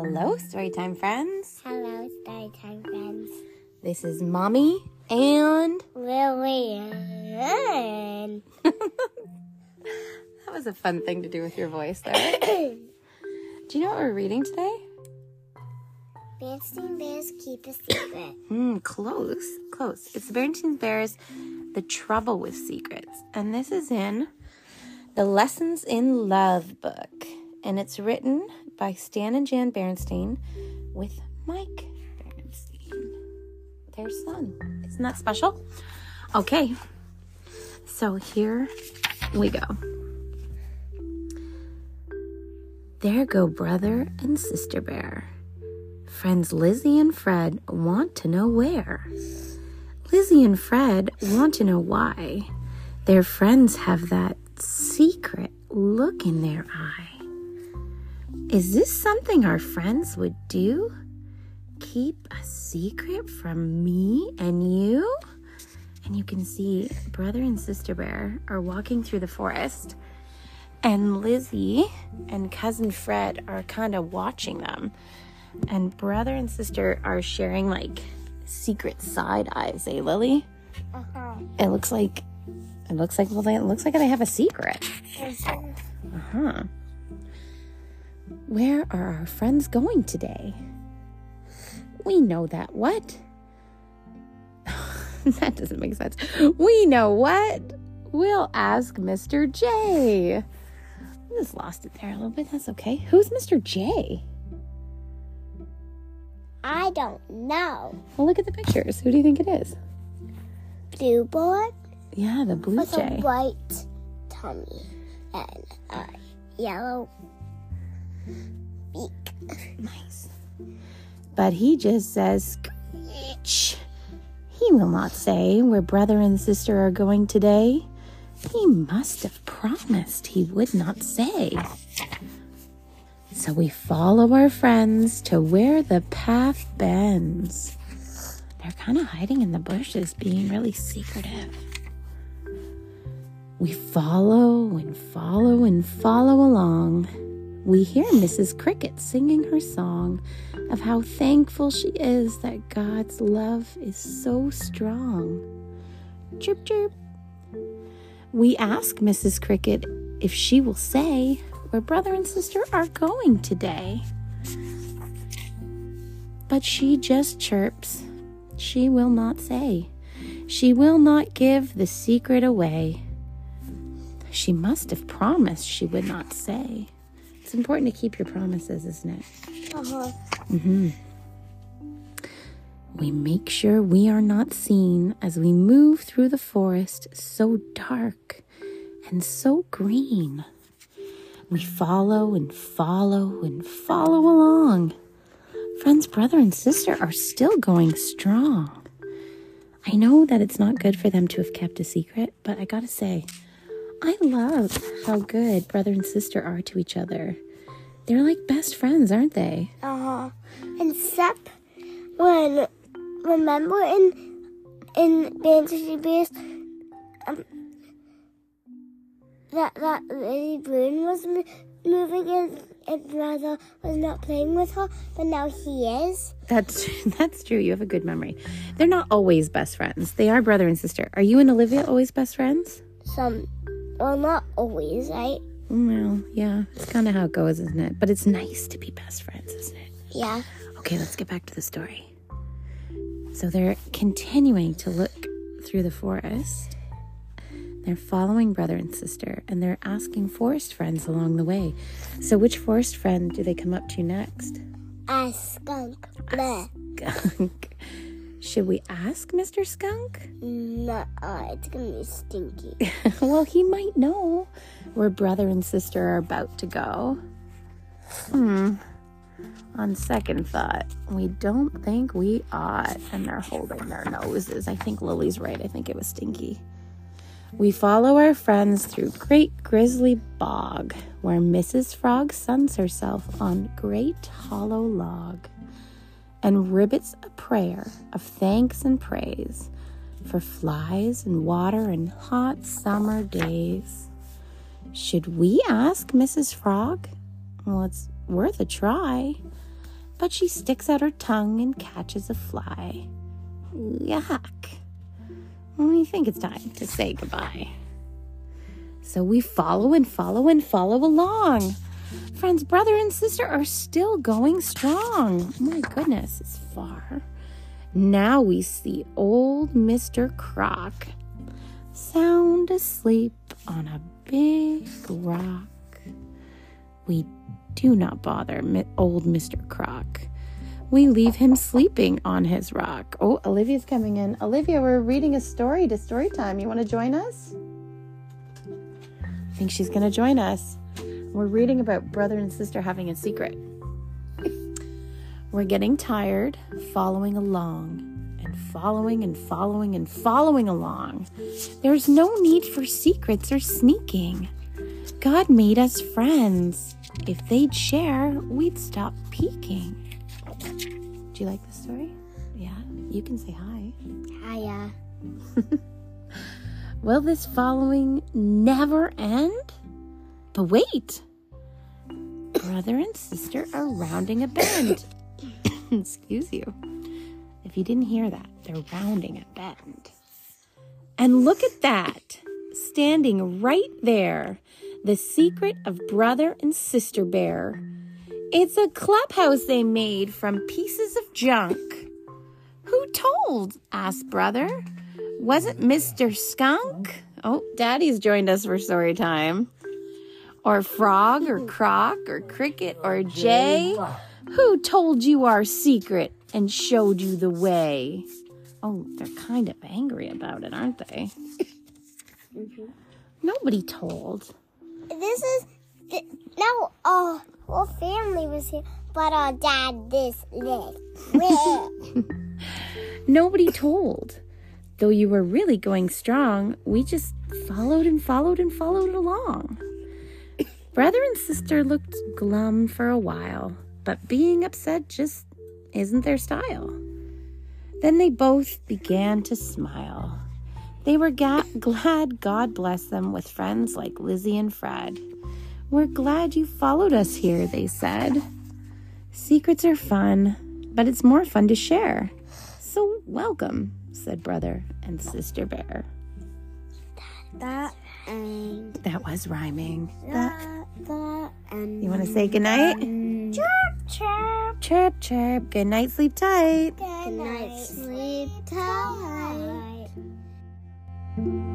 Hello, Storytime friends. Hello, Storytime friends. This is Mommy and. Lillian. That was a fun thing to do with your voice there. do you know what we're reading today? Berenstain Bears keep a secret. Hmm, close, close. It's Berenstain Bears, The Trouble with Secrets. And this is in the Lessons in Love book. And it's written by Stan and Jan Berenstain with Mike Berenstain, their son. Isn't that special? Okay, so here we go. There go brother and sister bear. Friends Lizzie and Fred want to know where. Lizzie and Fred want to know why. Their friends have that secret look in their eye. Is this something our friends would do? Keep a secret from me and you? And you can see brother and sister bear are walking through the forest, and Lizzie and cousin Fred are kind of watching them. And brother and sister are sharing like secret side eyes, eh, Lily? Uh-huh. It looks like it looks like well, they, it looks like they have a secret. Uh-huh. Huh. Where are our friends going today? We know that. What? that doesn't make sense. We know what? We'll ask Mr. Jay. I just lost it there a little bit. That's okay. Who's Mr. Jay? I don't know. Well, look at the pictures. Who do you think it is? Blue boy Yeah, the Blue with a white tummy and a yellow Nice. But he just says, Screech. He will not say where brother and sister are going today. He must have promised he would not say. So we follow our friends to where the path bends. They're kind of hiding in the bushes, being really secretive. We follow and follow and follow along. We hear Mrs. Cricket singing her song of how thankful she is that God's love is so strong. Chirp, chirp. We ask Mrs. Cricket if she will say where brother and sister are going today. But she just chirps. She will not say. She will not give the secret away. She must have promised she would not say. It's important to keep your promises, isn't it? Uh-huh. hmm We make sure we are not seen as we move through the forest so dark and so green. We follow and follow and follow along. Friends, brother, and sister are still going strong. I know that it's not good for them to have kept a secret, but I gotta say, I love how good brother and sister are to each other. They're like best friends, aren't they? Uh-huh. Except when remember in in Fantasy Bears um that that Lily Bloom was mo- moving and and brother was not playing with her, but now he is. That's that's true. You have a good memory. They're not always best friends. They are brother and sister. Are you and Olivia always best friends? Some well not always, right? Well, yeah, it's kind of how it goes, isn't it? But it's nice to be best friends, isn't it? Yeah. Okay, let's get back to the story. So they're continuing to look through the forest. They're following brother and sister, and they're asking forest friends along the way. So, which forest friend do they come up to next? A skunk. Bleh. Skunk. Should we ask Mr. Skunk? No, it's gonna be stinky. well, he might know where brother and sister are about to go. Hmm. On second thought, we don't think we ought. And they're holding their noses. I think Lily's right. I think it was Stinky. We follow our friends through Great Grizzly Bog, where Mrs. Frog suns herself on Great Hollow Log and ribbits a prayer of thanks and praise for flies and water and hot summer days. Should we ask Mrs. Frog? Well, it's worth a try. but she sticks out her tongue and catches a fly. Yuck. We think it's time to say goodbye. So we follow and follow and follow along. Friends, brother and sister are still going strong. My goodness, it's far. Now we see old Mr. Croc sound asleep on a big rock. We do not bother old Mr. Croc. We leave him sleeping on his rock. Oh, Olivia's coming in. Olivia, we're reading a story to story time. You want to join us? I think she's going to join us. We're reading about brother and sister having a secret. We're getting tired following along and following and following and following along. There's no need for secrets or sneaking. God made us friends. If they'd share, we'd stop peeking. Do you like this story? Yeah, you can say hi. Hiya. Will this following never end? But wait! Brother and sister are rounding a bend. Excuse you. If you didn't hear that, they're rounding a bend. And look at that, standing right there the Secret of Brother and Sister Bear. It's a clubhouse they made from pieces of junk. Who told? asked Brother. Was it Mr. Skunk? Oh, Daddy's joined us for story time. Or Frog, or Croc, or Cricket, or Jay? Who told you our secret and showed you the way? Oh, they're kind of angry about it, aren't they? Mm-hmm. Nobody told this is th- now our whole family was here, but our dad this leg. Nobody told. Though you were really going strong, we just followed and followed and followed along. Brother and sister looked glum for a while, but being upset just isn't their style. Then they both began to smile. They were ga- glad God bless them with friends like Lizzie and Fred. We're glad you followed us here, they said. Secrets are fun, but it's more fun to share. So welcome, said Brother and Sister Bear. That that was rhyming. The, the, you want to say goodnight? Um, chirp, chirp. Chirp, chirp. Good night, sleep tight. Good, night, sleep tight. tight.